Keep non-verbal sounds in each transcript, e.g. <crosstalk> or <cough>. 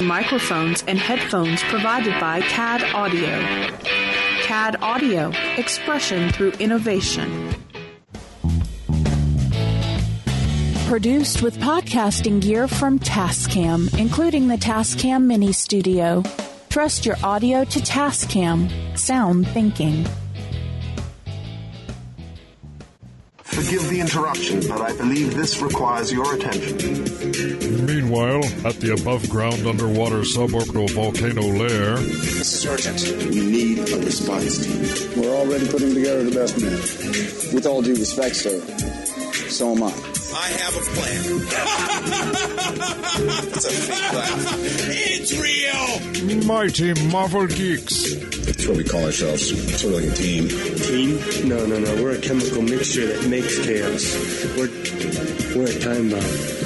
Microphones and headphones provided by CAD Audio. CAD Audio, expression through innovation. Produced with podcasting gear from Tascam, including the Tascam Mini Studio. Trust your audio to Tascam. Sound thinking. Forgive the interruption, but I believe this requires your attention. Meanwhile, at the above ground underwater suborbital volcano lair. Sergeant, we need a response team. We're already putting together the best men. With all due respect, sir, so am I. I have a plan. <laughs> That's a fake laugh. It's real. Mighty Marvel Geeks. That's what we call ourselves. Sort of like a team. Team? No, no, no. We're a chemical mixture that makes chaos. We're we're a time bomb.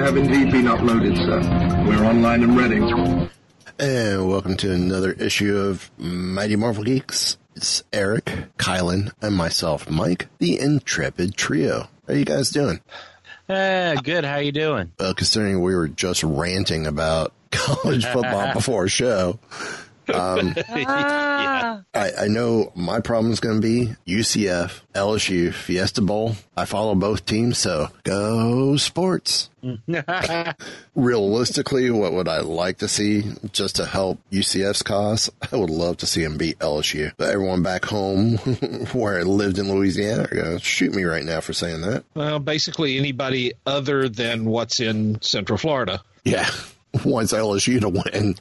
Have indeed been uploaded, sir. We're online and ready. And welcome to another issue of Mighty Marvel Geeks. It's Eric, Kylan, and myself, Mike, the Intrepid Trio. How you guys doing? Eh, good. How you doing? Well, considering we were just ranting about <laughs> college football <laughs> before a show, um, <laughs> yeah. I, I know my problem is going to be UCF, LSU, Fiesta Bowl. I follow both teams, so go sports. <laughs> Realistically, what would I like to see just to help UCF's cause? I would love to see them beat LSU. But everyone back home <laughs> where I lived in Louisiana are going to shoot me right now for saying that. Well, basically anybody other than what's in Central Florida. Yeah. Wants LSU to win.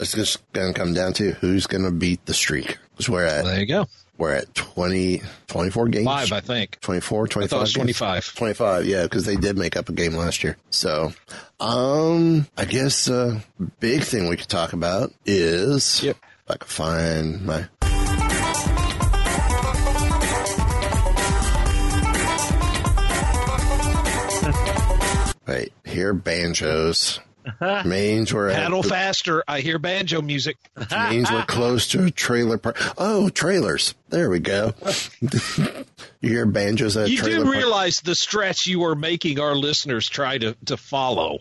It's just going to come down to who's going to beat the streak. Because we're at, There you go. we're at 20, 24 games. Five, I think. 24, 25. I it was games? 25. 25, yeah, because they did make up a game last year. So, um, I guess uh, big thing we could talk about is Yep. if I could find my. <laughs> Right here, banjos. <laughs> Means we're Paddle the- faster. I hear banjo music. <laughs> means we're close to a trailer park. Oh, trailers. There we go. <laughs> you hear banjos at You do park? realize the stretch you are making our listeners try to, to follow.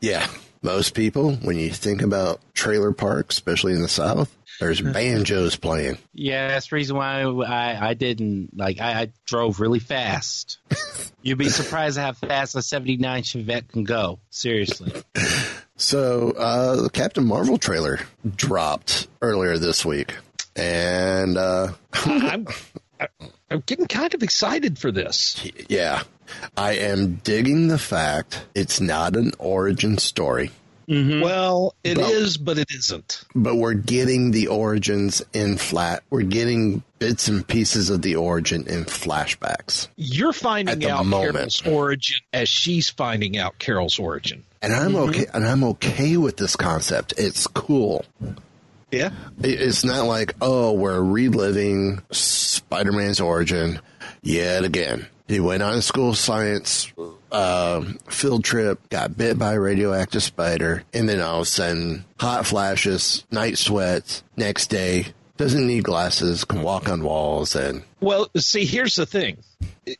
Yeah. Most people, when you think about trailer parks, especially in the South, there's banjos playing. Yeah, that's the reason why I, I didn't like. I, I drove really fast. <laughs> You'd be surprised how fast a '79 Chevette can go. Seriously. So, uh, the Captain Marvel trailer dropped earlier this week. And, uh, <laughs> I'm, I'm getting kind of excited for this. yeah, I am digging the fact it's not an origin story. Mm-hmm. Well, it is, But- but it isn't. but we're getting the origins in flat. We're getting bits and pieces of the origin in flashbacks. You're finding out moment. Carol's origin as she's finding out Carol's origin. And I'm mm-hmm. okay, and I'm okay with this concept. It's cool. Yeah. It's not like, oh, we're reliving Spider-Man's origin yet again. He went on a school science uh, field trip, got bit by a radioactive spider, and then all of a sudden, hot flashes, night sweats, next day, doesn't need glasses, can walk on walls, and Well, see, here's the thing.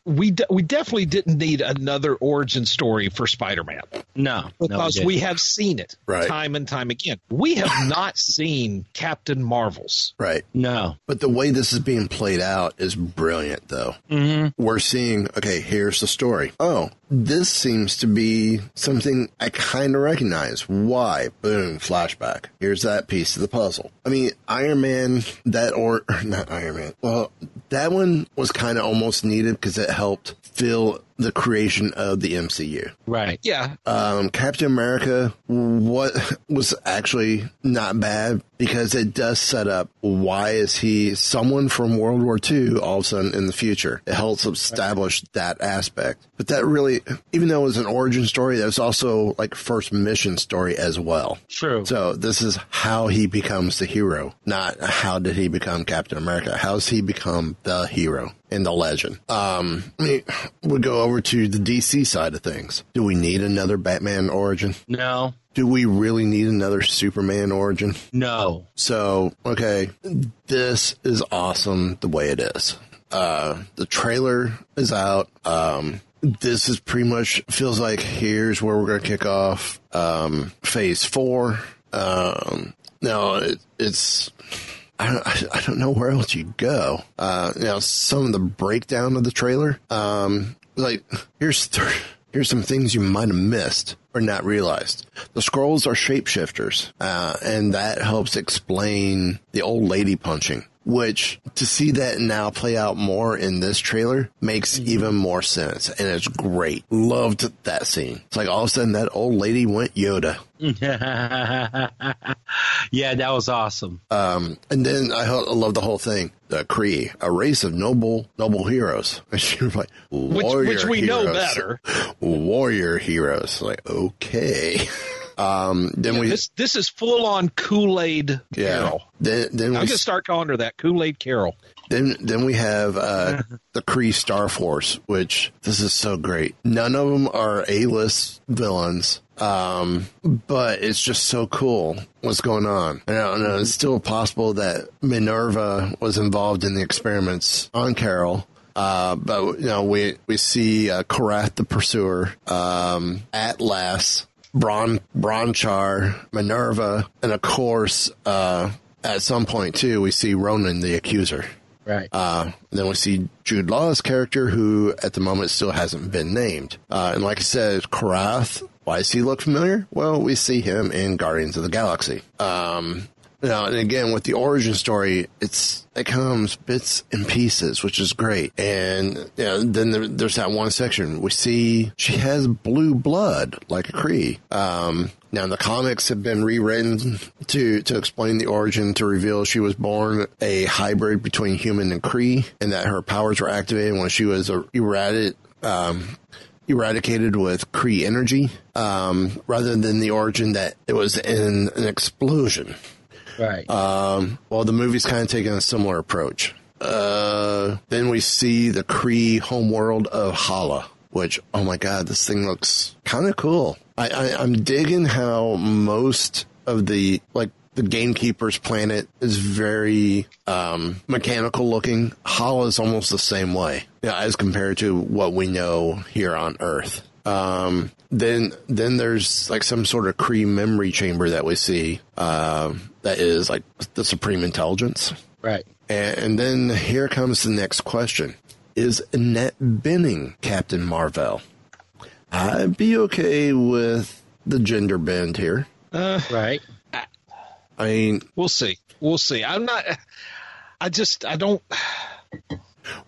We de- we definitely didn't need another origin story for Spider-Man No, no, because didn't. we have seen it Right. time and time again. We have <laughs> not seen Captain Marvel's. right. no. But the way this is being played out is brilliant, though. Mm-hmm. We're seeing, okay, here's the story. Oh, this seems to be something I kind of recognize. Why? Boom, flashback. Here's that piece of the puzzle. I mean, Iron Man, that or, <laughs> not Iron Man. Well, that one was kind of almost needed because it helped fill the creation of the MCU. Right. Yeah. Um, Captain America, what was actually not bad because it does set up why is he someone from World War II all of a sudden in the future. It helps establish that aspect. But that really, even though it was an origin story, that was also like first mission story as well. True. So this is how he becomes the hero, not how did he become Captain America. How's he become the hero in the legend? Um, we go over to the DC side of things. Do we need another Batman origin? No. Do we really need another Superman origin? No. So, okay, this is awesome the way it is. Uh, the trailer is out. Um, this is pretty much feels like here's where we're going to kick off um, phase four. Um, now it, it's I don't, I don't know where else you'd go. Uh, you know, some of the breakdown of the trailer. Um, like here's th- here's some things you might have missed or not realized. The Skrulls are shapeshifters, uh, and that helps explain the old lady punching. Which to see that now play out more in this trailer makes even more sense, and it's great. Loved that scene. It's like all of a sudden that old lady went Yoda. <laughs> yeah, that was awesome. Um, and then I, ho- I love the whole thing. The Kree, a race of noble, noble heroes. <laughs> And she was like, Which, warrior which we know better. Warrior heroes. Like, okay. <laughs> Um, then Yeah, we, this this is full on Kool Aid yeah. Carol. Then, then I'm we, gonna start calling her that Kool Aid Carol. then, then we have, uh, <laughs> the Kree Star Force, which this is so great. None of them are A-list villains. Um, but it's just so cool what's going on. I don't know. It's still possible that Minerva was involved in the experiments on Carol. Uh, but you know, we, we see, uh, Korath the Pursuer, um, Atlas, Bron, Bron-Char, Minerva, and of course, uh, at some point too, we see Ronan the Accuser. Right. Uh, then we see Jude Law's character, who at the moment still hasn't been named. Uh, and like I said, Korath, why does he look familiar? Well, we see him in Guardians of the Galaxy. Um, now, and again, with the origin story, it's it comes bits and pieces, which is great. And know, then there, there's that one section we see she has blue blood like a Kree. Um, now the comics have been rewritten to to explain the origin to reveal she was born a hybrid between human and Kree, and that her powers were activated when she was eradicated. Um, eradicated with Kree energy, um, rather than the origin that it was in an explosion. Right. Um, well, the movie's kind of taking a similar approach. Uh, then we see the Kree homeworld of Hala, which, oh my god, this thing looks kind of cool. I, I, I'm digging how most of the, like, the gamekeeper's planet is very um, mechanical looking. Hala is almost the same way, yeah, as compared to what we know here on Earth. Um, then then there's like some sort of Kree memory chamber that we see uh, that is like the supreme intelligence. Right. And, and then here comes the next question: Is Annette Bening Captain Marvel? I'd be okay with the gender bend here. Uh, right. I mean, we'll see. We'll see. I'm not. I just. I don't.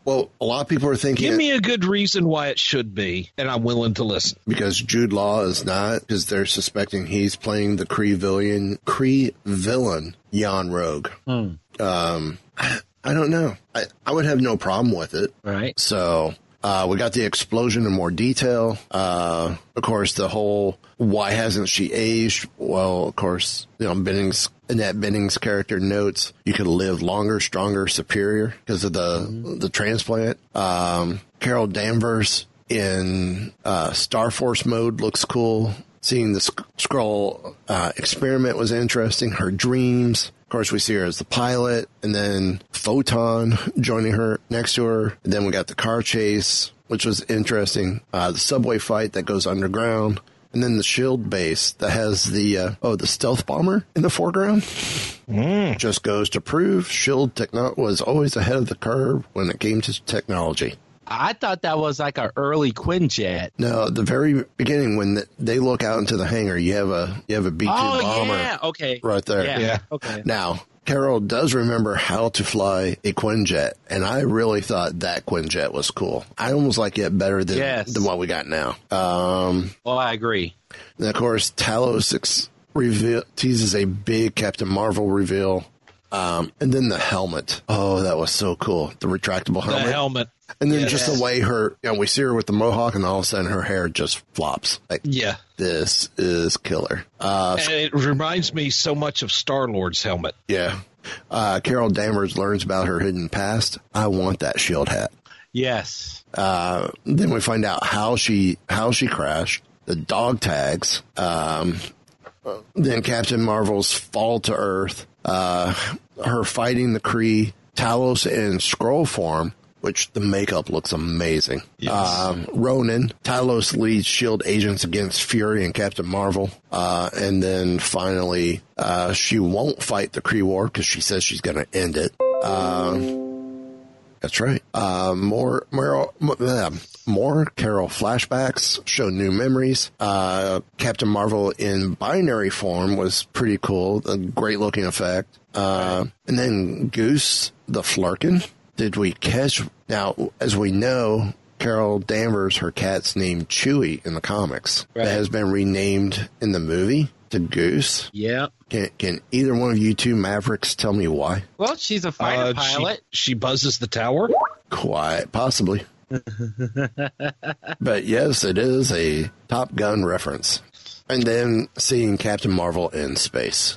Well, a lot of people are thinking. Give me a good reason why it should be, and I'm willing to listen. Because Jude Law is not, because they're suspecting he's playing the Kree villain, Kree villain, Yon-Rogg. Hmm. Um, I, I don't know. I, I would have no problem with it. Right. So, uh, we got the explosion in more detail. Uh, of course, the whole why hasn't she aged? Well, of course, you know, Bening's Annette Bening's character notes you could live longer, stronger, superior because of the the transplant. Um, Carol Danvers in uh, Star Force mode looks cool. Seeing the sc- Skrull uh, experiment was interesting. Her dreams. Of course, we see her as the pilot, and then Photon joining her next to her. And then we got the car chase, which was interesting. Uh, the subway fight that goes underground. And then the shield base that has the uh, oh the stealth bomber in the foreground just goes to prove shield techno was always ahead of the curve when it came to technology. I thought that was like an early Quinjet. No, the very beginning when the, they look out into the hangar, you have a you have a B two Oh bomber yeah. Okay. right there. Yeah. Okay. Now Carol does remember how to fly a Quinjet, and I really thought that Quinjet was cool. I almost like it better than Yes. than what we got now. Um, Well, I agree. and of course, Talos ex- reveal teases a big Captain Marvel reveal. Um, and then the helmet. Oh, that was so cool. The retractable The helmet. And then Yes. just the way her, you know, we see her with the mohawk, and all of a sudden her hair just flops. Like, Yeah. this is killer. Uh, And it reminds me so much of Star Lord's helmet. yeah. Uh, Carol Danvers learns about her hidden past. I want that shield hat. Yes. Uh, then we find out how she how she crashed, the dog tags, um, then Captain Marvel's fall to Earth, uh, her fighting the Kree, Talos in Skrull form, which the makeup looks amazing. Um, Ronan, Talos leads Shield agents against Fury and Captain Marvel, uh, and then finally uh, she won't fight the Kree war because she says she's going to end it. Um, that's right. Uh, more, more, uh, more Carol flashbacks show new memories. Uh, Captain Marvel in binary form was pretty cool. A great looking effect. Uh, and then Goose the Flerken. Did we catch? Now, as we know, Carol Danvers, her cat's named Chewie in the comics. Right. That has been renamed in the movie to Goose. Yeah. Can, can either one of you two Mavericks tell me why? Well, she's a fighter Uh, pilot. She, buzzes the tower. Quite possibly. <laughs> but yes, it is a Top Gun reference. And then seeing Captain Marvel in space.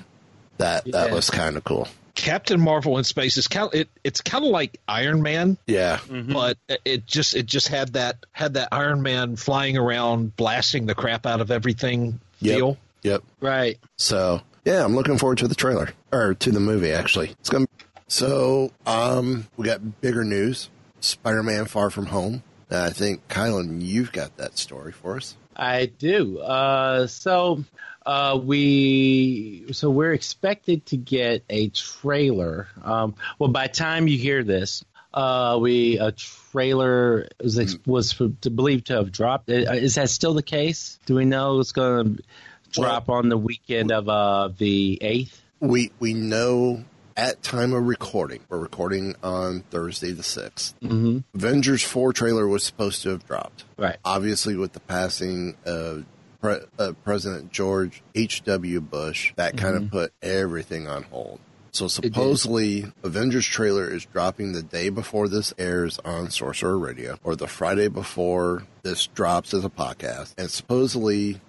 That that Yeah. was kind of cool. Captain Marvel in space is kind. Of, it, it's kind of like Iron Man, Yeah. but it just it just had that had that Iron Man flying around, blasting the crap out of everything Yep. feel. Yep. Right. So yeah, I'm looking forward to the trailer or to the movie. Actually, it's gonna. So um, we got bigger news. Spider-Man: Far From Home. And I think Kylan, you've got that story for us. I do. Uh, so uh, we so we're expected to get a trailer. Um, well, by the time you hear this, uh, we a trailer was ex- was for, to believed to have dropped. Uh, Is that still the case? Do we know it's going to drop on the weekend of uh, the eighth? We we know at time of recording. We're recording on Thursday the 6th Mm-hmm. Avengers four trailer was supposed to have dropped. Right. Obviously, with the passing of Pre- uh, President George H. W. Bush, that kind of put everything on hold. So supposedly, Avengers trailer is dropping the day before this airs on Sorcerer Radio, or the Friday before this drops as a podcast, and supposedly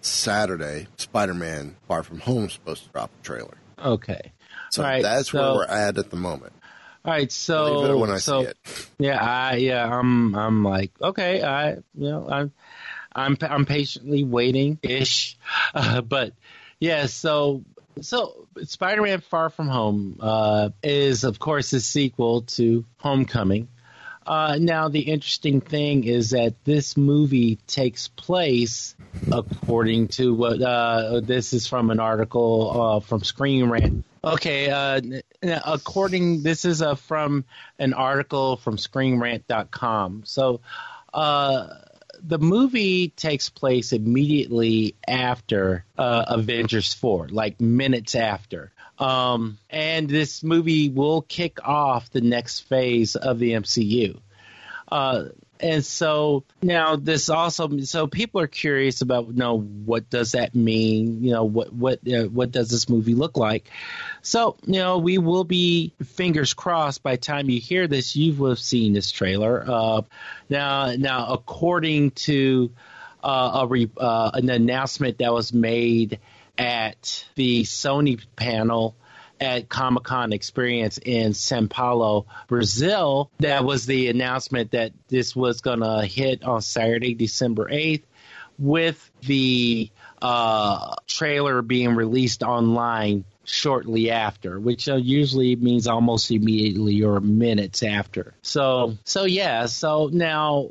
Saturday, Spider-Man: Far From Home is supposed to drop a trailer. Okay. So right, that's so- where we're at at the moment. All right. So when I so, see it. Yeah, I yeah, I'm I'm like okay, I you know I'm I'm I'm patiently waiting ish, <laughs> uh, but yeah, so so Spider-Man: Far From Home uh, is of course a sequel to Homecoming. Uh, now the interesting thing is that this movie takes place according to what uh, this is from an article from Screen Rant. Okay, uh, according this is uh, from an article from ScreenRant.com. So uh, the movie takes place immediately after uh, Avengers 4, like minutes after. Um, and this movie will kick off the next phase of the MCU. Uh, and so now this also so people are curious about you know what does that mean you know what what uh, what does this movie look like so you know we will be fingers crossed by time you hear this you will have seen this trailer uh, now now according to uh, a re, uh, an announcement that was made at the Sony panel at Comic Con Experience in Sao Paulo, Brazil. That was the announcement that this was going to hit on Saturday, December 8th, with the uh, trailer being released online shortly after, which uh, usually means almost immediately or minutes after. So, so yeah. So now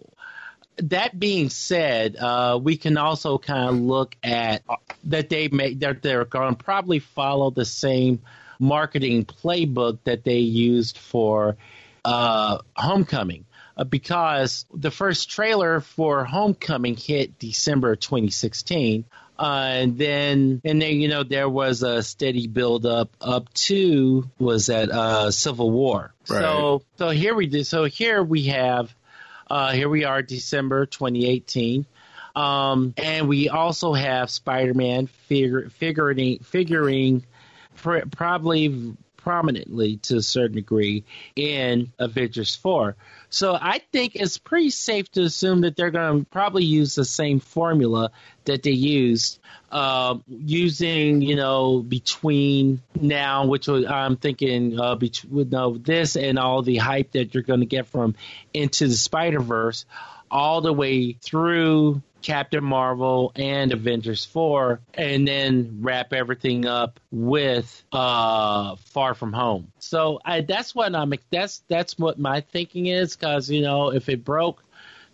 that being said, uh, we can also kind of look at uh, that they may they're, they're going to probably follow the same marketing playbook that they used for uh, Homecoming. Uh, because the first trailer for Homecoming hit December 2016. Uh, and then, and then, you know, there was a steady build up up to was that uh, Civil War. Right. So, so here we do. So here we have, uh, here we are, December 2018. Um, and we also have Spider-Man figure, figuring, figuring pr- probably prominently to a certain degree in Avengers 4. So I think it's pretty safe to assume that they're going to probably use the same formula that they used uh, using, you know, between now, which was, I'm thinking uh, between this and all the hype that you're going to get from Into the Spider Verse, all the way through Captain Marvel and Avengers 4 and then wrap everything up with uh Far From Home. So I that's what I'm that's that's what my thinking is cuz you know if it broke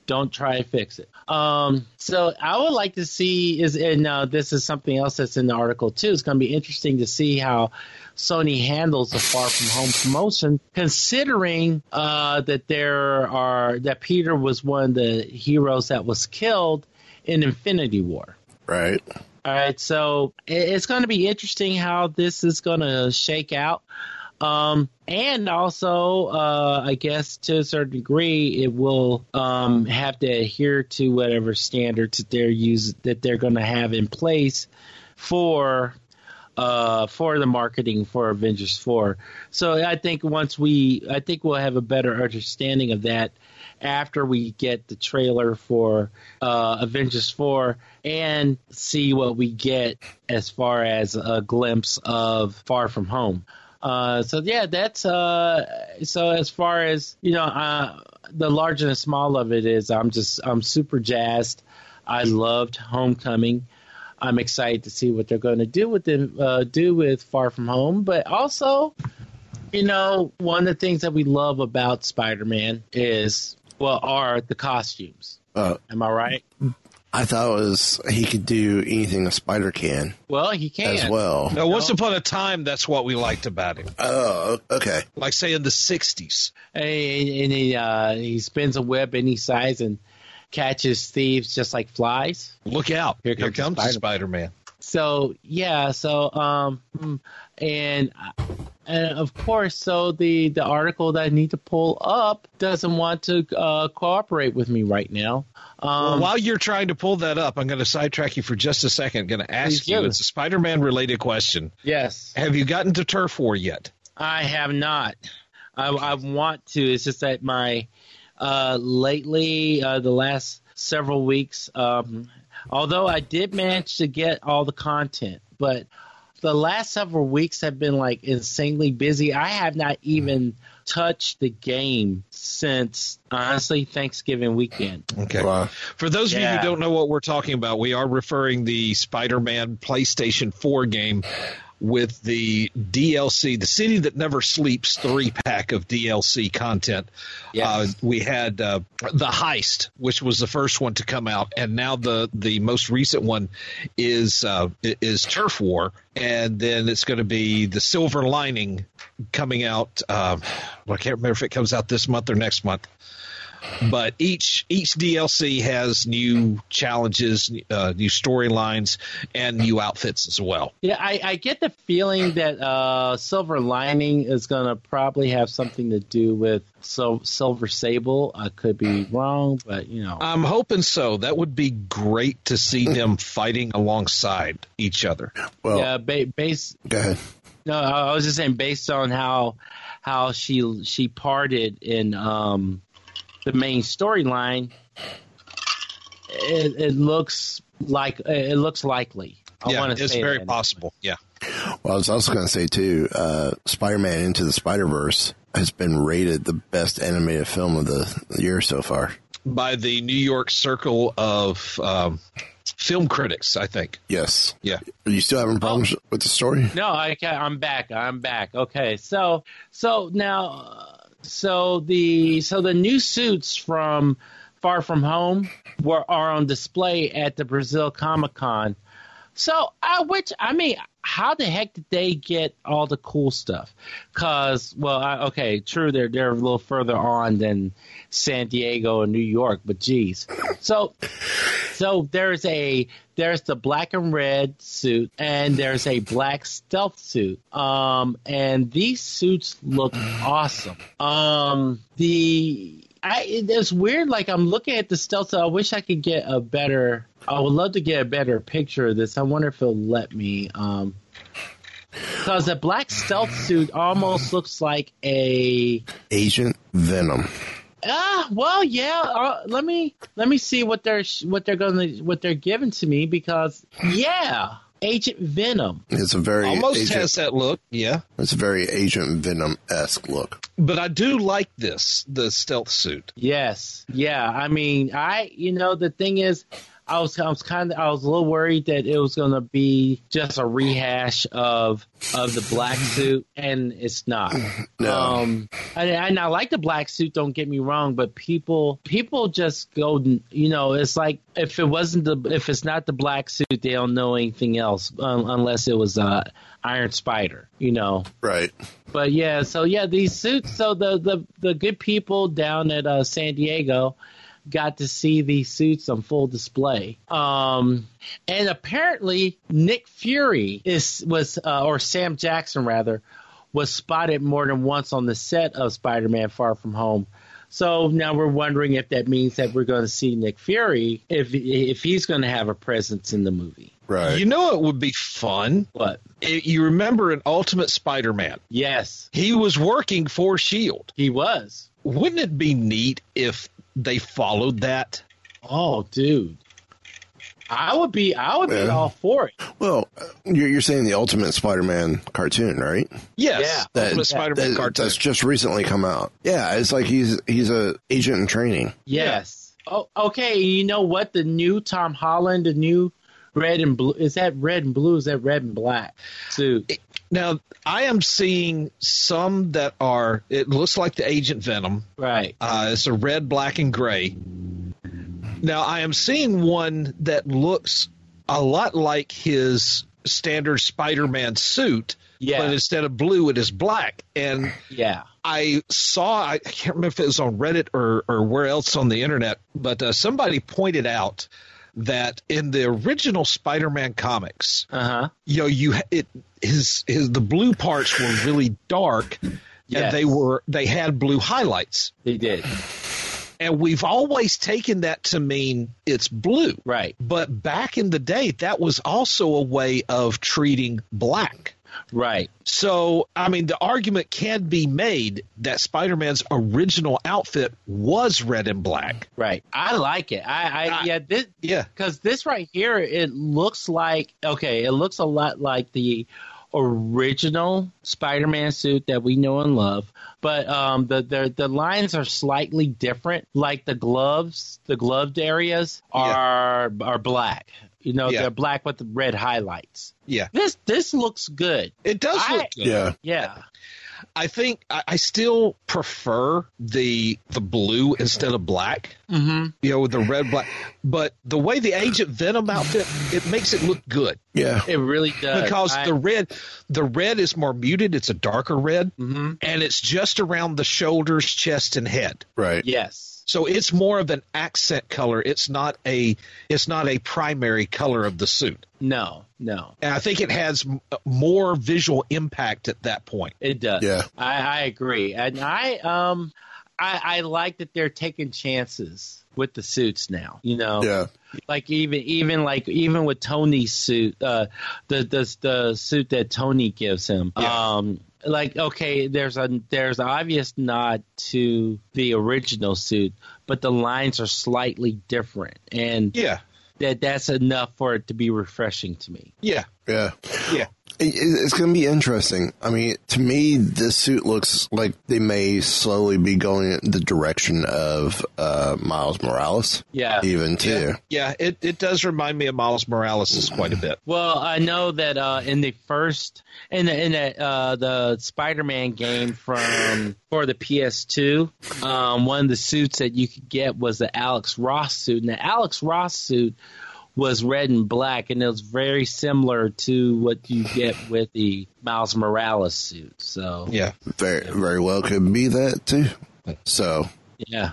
don't try to fix it. Um, so I would like to see is and uh, this is something else that's in the article too. It's going to be interesting to see how Sony handles the Far From Home promotion, considering uh, that there are that Peter was one of the heroes that was killed in Infinity War. Right. All right, so it's going to be interesting how this is going to shake out. Um, and also, uh, I guess to a certain degree, it will um, have to adhere to whatever standards that they're use that they're going to have in place for uh, for the marketing for Avengers 4. So I think once we, I think we'll have a better understanding of that after we get the trailer for uh, Avengers 4 and see what we get as far as a glimpse of Far From Home. Uh, so yeah, that's uh, so as far as you know, uh, the large and the small of it is, I'm just I'm super jazzed. I loved Homecoming. I'm excited to see what they're going to do with the uh, do with Far From Home, but also, you know, one of the things that we love about Spider-Man is well, are the costumes. Uh, Am I right? I thought it was he could do anything a spider can. Well, he can as well. Now, once upon a time, that's what we liked about him. Oh, okay. Like say in the '60s, and he uh, he spins a web any size and catches thieves just like flies. Look out! Here comes, Here comes Spider- Spider-Man. So yeah, so um, and and of course, so the the article that I need to pull up doesn't want to uh, cooperate with me right now. Um, well, while you're trying to pull that up, I'm going to sidetrack you for just a second. I'm going to ask you. do. It's a Spider-Man related question. yes, Have you gotten to Turf War yet? I have not. I, I want to. It's just that my uh, lately uh, the last several weeks. Um, although I did manage to get all the content, but the last several weeks have been like insanely busy. I have not mm-hmm. even touched the game since honestly Thanksgiving weekend. Okay. Wow. For those of you who don't know what we're talking about, we are referring the Spider-Man PlayStation 4 game with the DLC, the City That Never Sleeps three pack of DLC content. Yes. Uh, we had uh, the Heist, which was the first one to come out, and now the the most recent one is uh, is Turf War, and then it's going to be the Silver Lining coming out. Uh, well, I can't remember if it comes out this month or next month but each each DLC has new challenges, uh, new storylines, and new outfits as well. Yeah, I, I get the feeling that uh, Silver Lining is going to probably have something to do with Sil- Silver Sable. I could be wrong, but you know. I'm hoping so. That would be great to see them fighting alongside each other. Well, yeah, ba- base. go ahead. No, I was just saying based on how how she she parted in um, the main storyline, it, it looks like it looks likely. I yeah, it's say very that. possible. Yeah. Well, I was also going to say too, uh, Spider-Man Into the Spider-Verse has been rated the best animated film of the year so far. By the New York Circle of um, Film Critics, I think. Yes. Yeah. Are you still having problems with the story? No, I ca I'm back. I'm back. Okay, so so now, uh, so the so the new suits from Far From Home were are on display at the Brazil Comic Con. So, I which I mean, how the heck did they get all the cool stuff? Cause, well, I, okay, true, they're they're a little further on than San Diego and New York, but geez. So, so there's a there's the black and red suit, and there's a black stealth suit. Um, and these suits look awesome. Um, the I, it's weird. Like I'm looking at the stealth. I wish I could get a better. I would love to get a better picture of this. I wonder if it'll let me. Um, because the black stealth suit almost looks like a Agent Venom. Ah, well, yeah. Uh, let me let me see what they're what they're gonna what they're giving to me because yeah, Agent Venom. It's a very Almost agent, has that look, yeah. It's a very Agent Venom esque look. But I do like this, the stealth suit. Yes, yeah. I mean, I you know the thing is, I was I was kind of I was a little worried that it was gonna be just a rehash of of the black suit, and it's not. <clears throat> No. Um, and, and I like the black suit. Don't get me wrong, but people people just go. You know, it's like if it wasn't the if it's not the black suit, they don't know anything else um, unless it was uh, Iron Spider. You know. Right. But yeah, so yeah, these suits. So the the the good people down at uh, San Diego got to see these suits on full display. Um, and apparently Nick Fury is was uh, or Sam Jackson rather was spotted more than once on the set of Spider-Man: Far From Home. So now we're wondering if that means that we're going to see Nick Fury if if he's going to have a presence in the movie. Right. You know it would be fun? What? It, you remember an Ultimate Spider Man? Yes. He was working for S.H.I.E.L.D. He was. Wouldn't it be neat if they followed that? Oh, dude. I would be I would be all for it. Well, uh, you're, you're saying the Ultimate Spider-Man cartoon, right? Yes. Yeah. That, Ultimate Spider Man that- cartoon. that's just recently come out. Yeah, it's like he's he's a agent in training. Yes. Oh, okay. You know what? The new Tom Holland, the new red and blue. Is that red and blue? Is that red and black suit? Now, I am seeing some that are, it looks like the Agent Venom. Right. Uh, it's a red, black, and gray. Now, I am seeing one that looks a lot like his standard Spider Man suit, Yeah. but instead of blue, it is black. And Yeah. I saw, I can't remember if it was on Reddit or, or where else on the internet, but uh, somebody pointed out that in the original Spider Man comics, Uh huh. you know, you it his his the blue parts were really dark, Yes. and they were they had blue highlights, They did. and we've always taken that to mean it's blue. Right. But back in the day, that was also a way of treating black. Right. So, I mean, the argument can be made that Spider-Man's original outfit was red and black. Right. I like it. I. I I- yeah. This. Yeah. Because this right here, it looks like okay. It looks a lot like the original Spider-Man suit that we know and love, but um, the the the lines are slightly different. Like the gloves, the gloved areas are are black. You know, Yeah. they're black with the red highlights. Yeah. This this looks good. It does I- look good. Yeah. Yeah. I think I, I still prefer the the blue instead of black. Mm-hmm. You know, with the red black. But the way the Agent Venom outfit, it makes it look good Yeah. It really does. because I- the red, the red is more muted. It's a darker red, Mhm. and it's just around the shoulders, chest, and head. Right. yes. So it's more of an accent color. It's not a it's not a primary color of the suit. No. No. And I think it has m- more visual impact at that point. It does. Yeah. I, I agree, and I um, I, I like that they're taking chances with the suits now. You know, Yeah. like even even like even with Tony's suit, uh, the the the suit that Tony gives him. Yeah. Um, like okay, there's a there's obvious nod to the original suit, but the lines are slightly different, and Yeah. that that's enough for it to be refreshing to me. Yeah. Yeah. Yeah. It, it- it's going to be interesting. I mean, to me, this suit looks like they may slowly be going in the direction of uh, Miles Morales, Yeah. even too. Yeah, it, it does remind me of Miles Morales quite a bit. Well, I know that uh, in the first in the in the, uh, the Spider-Man game from for the PS2, um, one of the suits that you could get was the Alex Ross suit, and the Alex Ross suit was red and black, and it was very similar to what you get with the Miles Morales suit. So Yeah. Very, very well could be that too. So, yeah,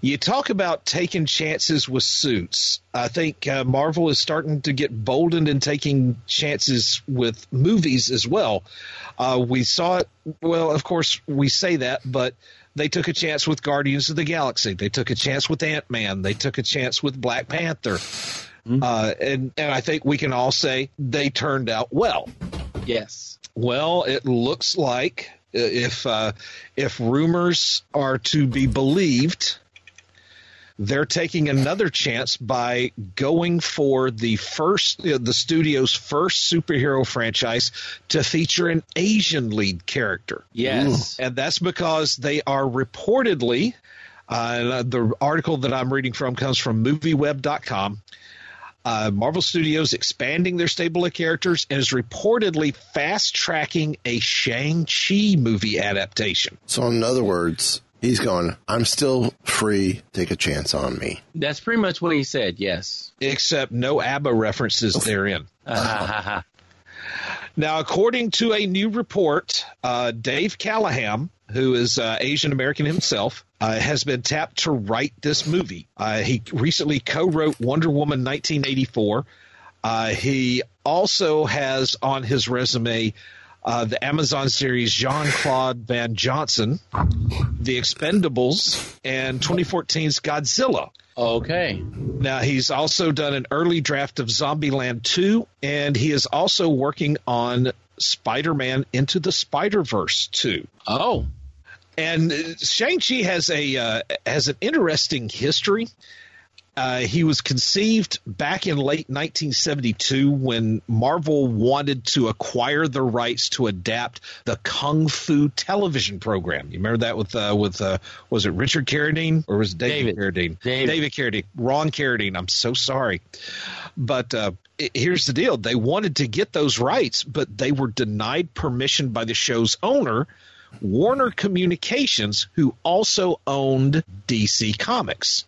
You talk about taking chances with suits. I think uh, Marvel is starting to get boldened in taking chances with movies as well. Uh, we saw it. Well, of course, we say that, but they took a chance with Guardians of the Galaxy. They took a chance with Ant Man. They took a chance with Black Panther. Mm-hmm. Uh, and and I think we can all say they turned out well. Yes. Well, it looks like uh, if uh, if rumors are to be believed, they're taking another chance by going for the first uh, the studio's first superhero franchise to feature an Asian lead character. Yes, and that's because they are reportedly. Uh, the article that I'm reading from comes from MovieWeb.com. Uh, Marvel Studios expanding their stable of characters and is reportedly fast tracking a Shang-Chi movie adaptation. So, in other words, he's going, I'm still free. Take a chance on me. That's pretty much what he said, yes. Except no ABBA references therein. <laughs> now, according to a new report, uh, Dave Callaham, who is uh, Asian American himself, uh, has been tapped to write this movie. Uh, he recently co-wrote Wonder Woman 1984. Uh, he also has on his resume uh, the Amazon series Jean Claude Van Johnson, The Expendables, and 2014's Godzilla. Okay. Now he's also done an early draft of Zombieland 2, and he is also working on Spider-Man Into the Spider-Verse 2. Oh. And Shang Chi has a uh, has an interesting history. Uh, he was conceived back in late 1972 when Marvel wanted to acquire the rights to adapt the Kung Fu television program. You remember that with uh, with uh, was it Richard Carradine or was it David, David. Carradine? David. David Carradine. Ron Carradine. I'm so sorry, but uh, here's the deal: they wanted to get those rights, but they were denied permission by the show's owner Warner Communications, who also owned DC Comics.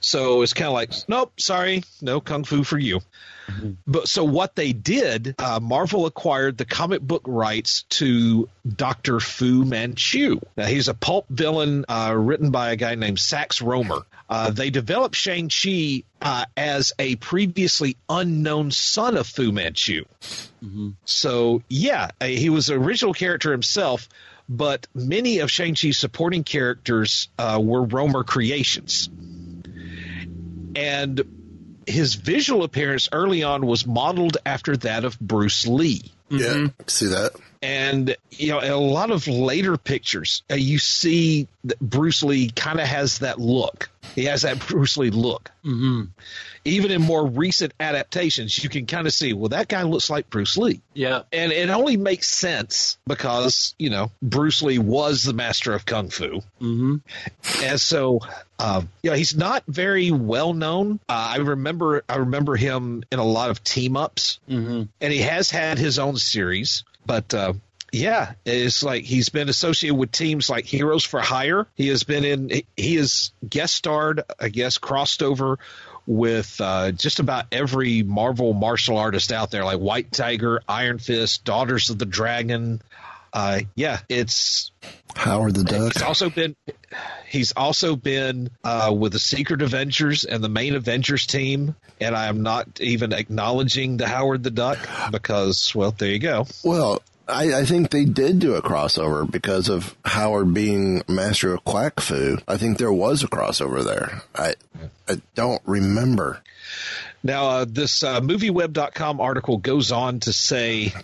So it's kind of like, nope, sorry, no kung fu for you. Mm-hmm. But so what they did, uh, Marvel acquired the comic book rights to Doctor Fu Manchu. Now he's a pulp villain uh, written by a guy named Sax Rohmer. Uh, they developed Shang Chi uh, as a previously unknown son of Fu Manchu. Mm-hmm. So yeah, uh, he was an original character himself but many of Shang-Chi's supporting characters uh, were Rohmer creations. And his visual appearance early on was modeled after that of Bruce Lee. Yeah, mm-hmm. see that. And you know, a lot of later pictures, uh, you see that Bruce Lee kind of has that look. He has that <laughs> Bruce Lee look. Mm-hmm. Even in more recent adaptations, you can kind of see, well, that guy looks like Bruce Lee. Yeah. And it only makes sense because, you know, Bruce Lee was the master of Kung Fu. Mm-hmm. And so, uh, you know, he's not very well known. Uh, I remember, I remember him in a lot of team ups, mm-hmm. and he has had his own series. But uh, yeah, it's like he's been associated with teams like Heroes for Hire. He has been in. He has guest starred, I guess, crossed over with uh, just about every Marvel martial artist out there, like White Tiger, Iron Fist, Daughters of the Dragon. Uh, yeah, it's Howard the Duck. He's also been he's also been uh, with the Secret Avengers and the main Avengers team, and I am not even acknowledging the Howard the Duck because, well, there you go. Well, I, I, think they did do a crossover because of Howard being master of quack fu. I think there was a crossover there. I I don't remember. Now, uh, this uh, MovieWeb.com article goes on to say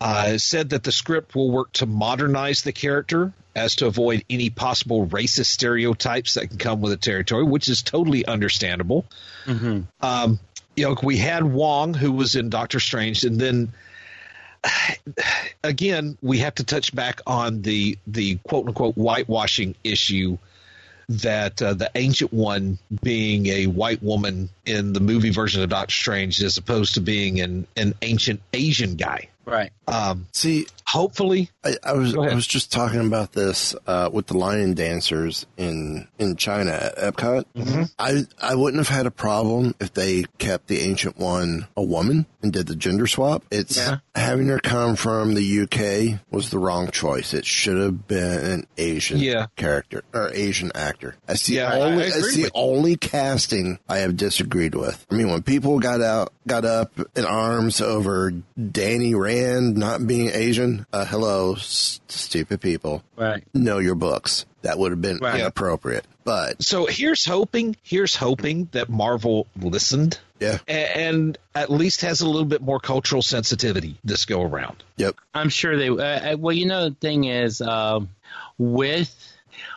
uh, said that the script will work to modernize the character as to avoid any possible racist stereotypes that can come with the territory, which is totally understandable. Mm-hmm. Um, you know, we had Wong who was in Doctor Strange, and then <sighs> again we have to touch back on the the quote unquote whitewashing issue that uh, the ancient one being a white woman in the movie version of Doctor Strange as opposed to being an, an ancient Asian guy. Right. Um, See, hopefully, I, I was I was just talking about this uh, with the lion dancers in in China at Epcot. Mm-hmm. I I wouldn't have had a problem if they kept the ancient one a woman and did the gender swap. It's Yeah. having her come from the UK was the wrong choice. It should have been an Asian Yeah. character or Asian actor. That's the Yeah, I- only I the you. only casting I have disagreed with. I mean, when people got out got up in arms over Danny Rand not being Asian, uh, hello, s- stupid people. Right. Know your books. That would have been Right. inappropriate. But so here's hoping. Here's hoping that Marvel listened yeah, a- and at least has a little bit more cultural sensitivity this go around. yep, I'm sure they. Uh, uh, well, you know, the thing is, um, with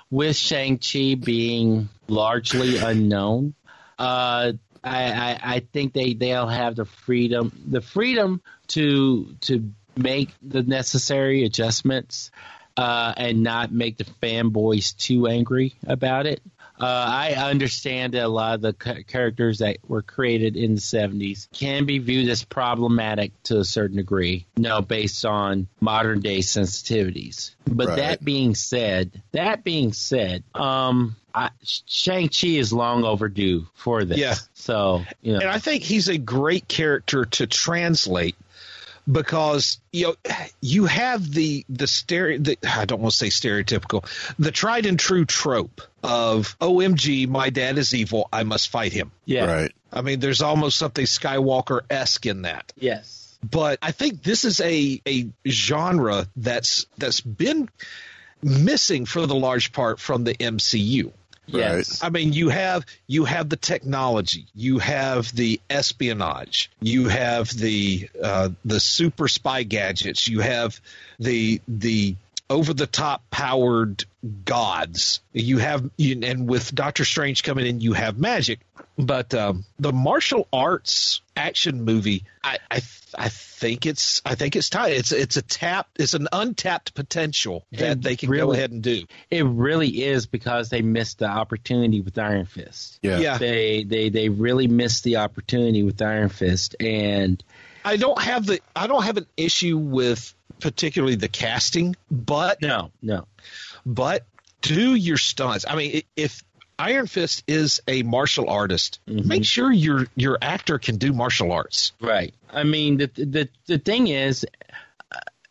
with Shang Chi being largely unknown, uh, I, I I think they they'll have the freedom the freedom to to make the necessary adjustments uh, and not make the fanboys too angry about it. Uh, I understand that a lot of the ca- characters that were created in the 70s can be viewed as problematic to a certain degree, you know, based on modern day sensitivities. But Right. that being said, that being said, um, I, Shang-Chi is long overdue for this. Yeah. So, you know, And I think he's a great character to translate because you know you have the the stereo the, I don't want to say stereotypical the tried and true trope of OMG my dad is evil I must fight him. yeah. right. I mean there's almost something Skywalker esque in that. Yes. But I think this is a a genre that's that's been missing for the large part from the MCU. Yes. I mean, you have you have the technology, you have the espionage, you have the uh, the super spy gadgets, you have the the over the top powered gods. You have you, and with Doctor Strange coming in, you have magic. But um, the martial arts action movie, I, I I think it's I think it's time. It's it's a tap. It's an untapped potential that It they can go ahead and do. It really is because they missed the opportunity with Iron Fist. Yeah. Yeah. They they they really missed the opportunity with Iron Fist and I don't have the I don't have an issue with particularly the casting, but no, no. but do your stunts. I mean, if Iron Fist is a martial artist, mm-hmm. make sure your your actor can do martial arts. Right. I mean the the the thing is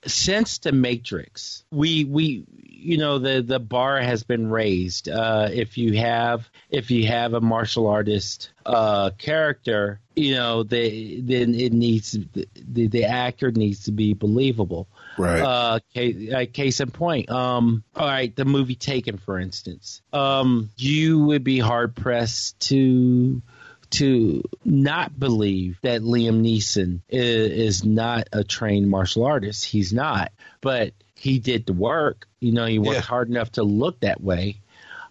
since the Matrix, we we you know the the bar has been raised. Uh, if you have if you have a martial artist uh, character, you know they then it needs the the actor needs to be believable. Right. Uh, case, uh, case in point. Um, all right, the movie Taken, for instance. Um, you would be hard pressed to to not believe that Liam Neeson is, is not a trained martial artist. He's not, but he did the work. You know, he worked Yeah. hard enough to look that way.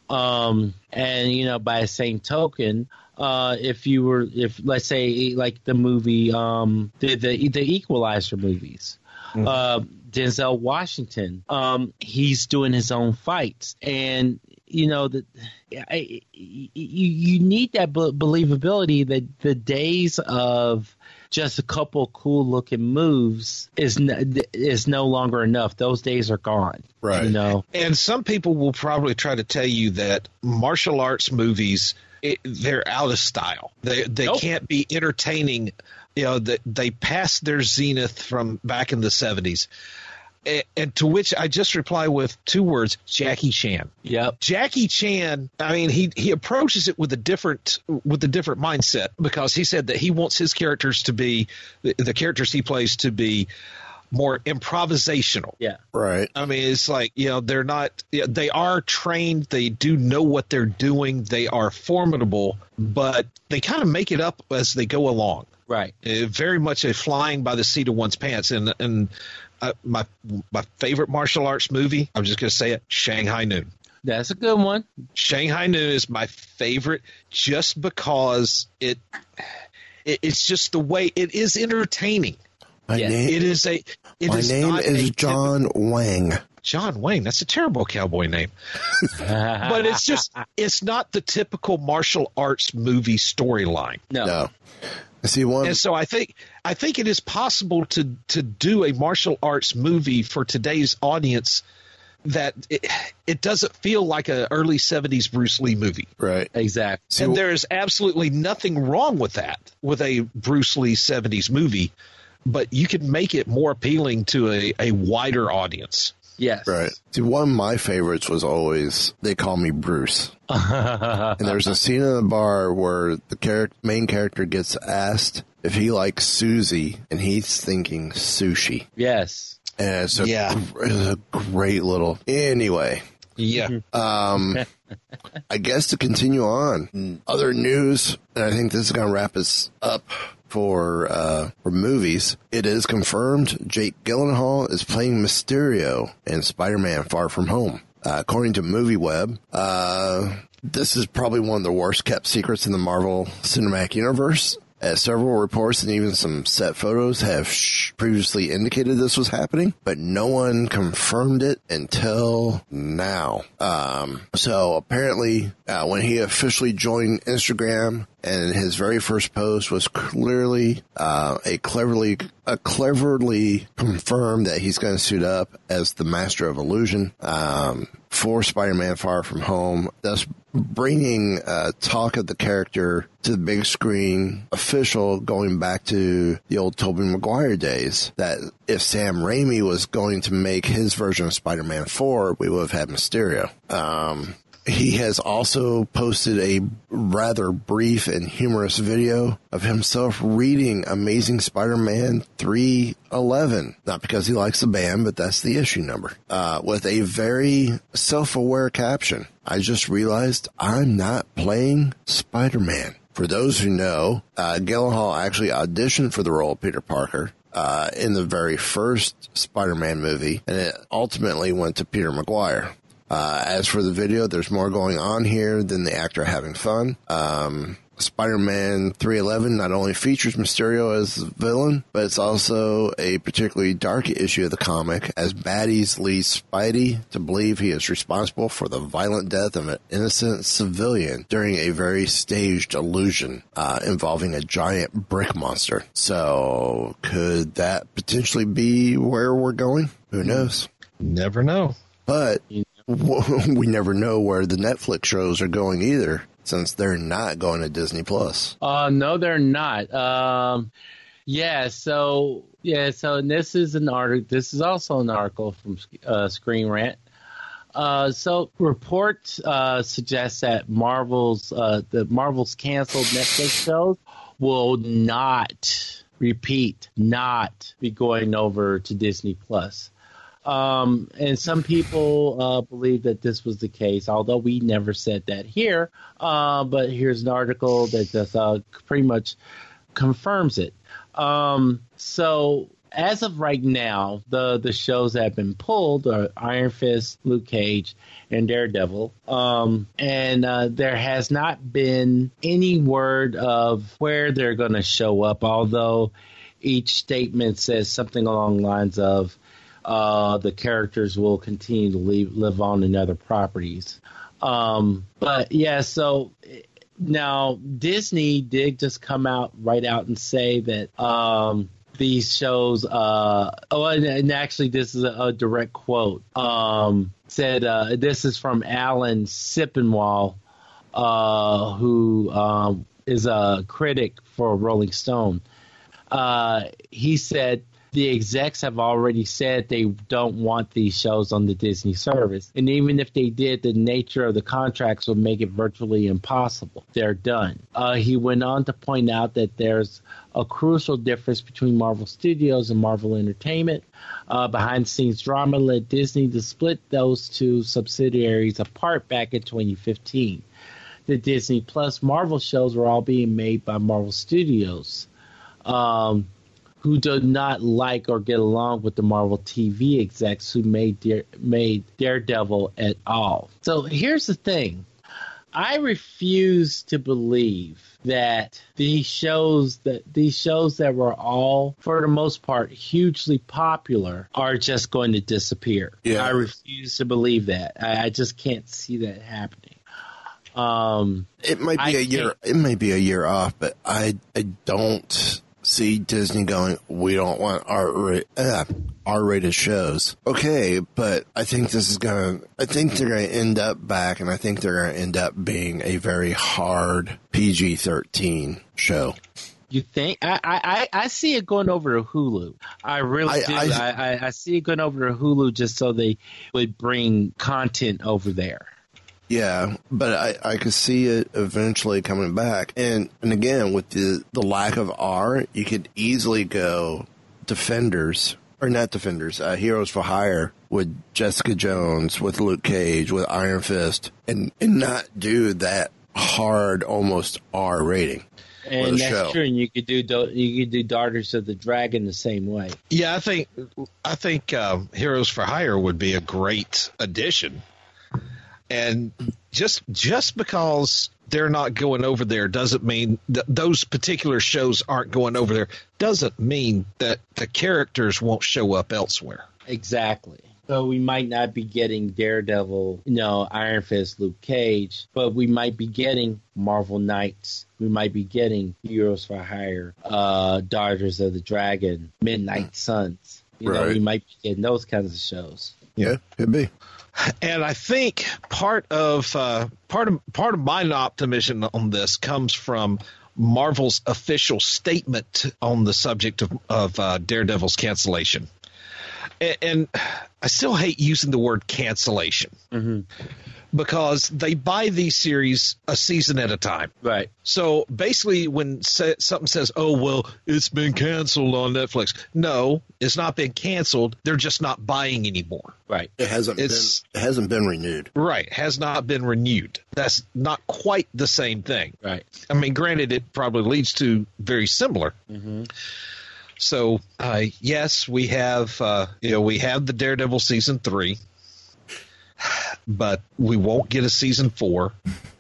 Um, and you know, by the same token, uh, if you were, if let's say, like the movie, um, the the, the Equalizer movies, uh, Denzel Washington, um, he's doing his own fights, and you know that you you need that believability that the days of just a couple cool looking moves is n- is no longer enough. Those days are gone. Right. You know. And some people will probably try to tell you that martial arts movies it, they're out of style. They they Nope. can't be entertaining. You know, that they passed their zenith from back in the seventies. And, and to which I just reply with two words: Jackie Chan. Yep. Jackie Chan, I mean, he he approaches it with a different with a different mindset because he said that he wants his characters to be the, the characters he plays to be more improvisational. Yeah. Right. I mean, it's like you know they're not. They are trained. They do know what they're doing. They are formidable, but they kind of make it up as they go along. Right. Uh, very much a flying by the seat of one's pants. And and uh, my my favorite martial arts movie. I'm just going to say it: Shanghai Noon. That's a good one. Shanghai Noon is my favorite just because it, it it's just the way it is entertaining. My Yeah, name. It is a. It my is name is a John Wang. John Wayne. That's a terrible cowboy name. <laughs> but it's just it's not the typical martial arts movie storyline. no. No. See one, and so I think I think it is possible to to do a martial arts movie for today's audience that it, it doesn't feel like a early 70s Bruce Lee movie. Right. Exactly. and there is absolutely nothing wrong with that with a Bruce Lee 70s movie, but you can make it more appealing to a, a wider audience. Yes. Right. See, one of my favorites was always They Call Me Bruce. And <laughs> there's a scene in the bar where the char- main character gets asked if he likes Susie, and he's thinking sushi. Yes. And it's a, Yeah. it's a great little. Anyway, Yeah. um, <laughs> I guess to continue on, other news, and I think this is going to wrap us up for uh, for movies. It is confirmed Jake Gyllenhaal is playing Mysterio in Spider-Man: Far From Home. Uh, according to MovieWeb, uh, this is probably one of the worst kept secrets in the Marvel Cinematic Universe. As several reports and even some set photos have sh- previously indicated this was happening, but no one confirmed it until now. Um, so apparently, uh, when he officially joined Instagram, and his very first post was clearly uh, a cleverly a cleverly confirmed that he's going to suit up as the Master of Illusion um, for Spider-Man: Far From Home, thus bringing uh, talk of the character to the big screen official going back to the old Tobey Maguire days that if Sam Raimi was going to make his version of Spider-Man 4 we would have had Mysterio. Um, he has also posted a rather brief and humorous video of himself reading Amazing Spider-Man 311. Not because he likes the band, but that's the issue number. Uh, with a very self-aware caption. I just realized I'm not playing Spider-Man. For those who know, uh, Gyllenhaal actually auditioned for the role of Peter Parker. Uh, in the very first Spider-Man movie, and it ultimately went to Peter Maguire. Uh, as for the video, there's more going on here than the actor having fun. Um, Spider-Man 311 not only features Mysterio as the villain, but it's also a particularly dark issue of the comic as baddies lead Spidey to believe he is responsible for the violent death of an innocent civilian during a very staged illusion uh, involving a giant brick monster. So could that potentially be where we're going? Who knows? Never know. But <laughs> we never know where the Netflix shows are going either, since they're not going to Disney Plus. Uh, no, they're not. Um, yeah, so yeah, so this is an article. This is also an article from uh, Screen Rant. Uh, so reports uh, suggest that Marvel's uh, the Marvel's canceled Netflix shows will not repeat, not be going over to Disney Plus. Um, and some people uh, believe that this was the case, although we never said that here. Uh, but here's an article that just uh, pretty much confirms it. Um, so as of right now, the the shows that have been pulled are Iron Fist, Luke Cage, and Daredevil. Um, and uh, there has not been any word of where they're going to show up, although each statement says something along lines of uh, the characters will continue to leave, live on in other properties. Um, but yeah, so now Disney did just come out right out and say that um, these shows. Uh, oh, and, and actually, this is a, a direct quote. Um, said uh, this is from Alan Sepinwall, uh, who um, is a critic for Rolling Stone. Uh, he said the execs have already said they don't want these shows on the Disney service. And even if they did, the nature of the contracts would make it virtually impossible. They're done. Uh, he went on to point out that there's a crucial difference between Marvel Studios and Marvel Entertainment. Uh, behind the scenes drama led Disney to split those two subsidiaries apart back in 2015. The Disney Plus Marvel shows were all being made by Marvel Studios. Um, who do not like or get along with the Marvel TV execs who made Dare, made Daredevil at all. So here's the thing. I refuse to believe that these shows that these shows that were all for the most part hugely popular are just going to disappear. Yeah. I refuse to believe that. I, I just can't see that happening. Um, It might be I a year. It may be a year off, but I I don't see Disney going. We don't want R uh, rated shows. Okay, but I think this is gonna. I think they're gonna end up back, and I think they're gonna end up being a very hard PG thirteen show. You think? I, I, I see it going over to Hulu. I really I- do. I, I, I see it going over to Hulu just so they would bring content over there. Yeah, but I, I could see it eventually coming back. And and again, with the, the lack of R, you could easily go Defenders, or not Defenders, uh, Heroes for Hire with Jessica Jones, with Luke Cage, with Iron Fist, and, and not do that hard, almost R rating. for And that's show. true. And you could do Do- you could do Daughters of the Dragon the same way. Yeah, I think I think um, Heroes for Hire would be a great addition, and just just because they're not going over there doesn't mean that those particular shows aren't going over there doesn't mean that the characters won't show up elsewhere. Exactly. So we might not be getting Daredevil, you know, Iron Fist, Luke Cage, but we might be getting Marvel Knights. We might be getting Heroes for Hire, uh, Daughters of the Dragon, Midnight Suns. You know, we might be getting those kinds of shows. Yeah, could be. And I think part of uh, part of part of my optimism on this comes from Marvel's official statement on the subject of, of uh, Daredevil's cancellation. And, and I still hate using the word cancellation because they buy these series a season at a time. Right. So basically, when sa- something says, "Oh well, it's been canceled on Netflix," no, it's not been canceled. They're just not buying anymore. Right. It hasn't It's- been it hasn't been renewed. Right, has not been renewed. That's not quite the same thing. Right. I mean, granted, it probably leads to very similar. So, uh, yes, we have uh, you know we have the Daredevil season three, but we won't get a season four.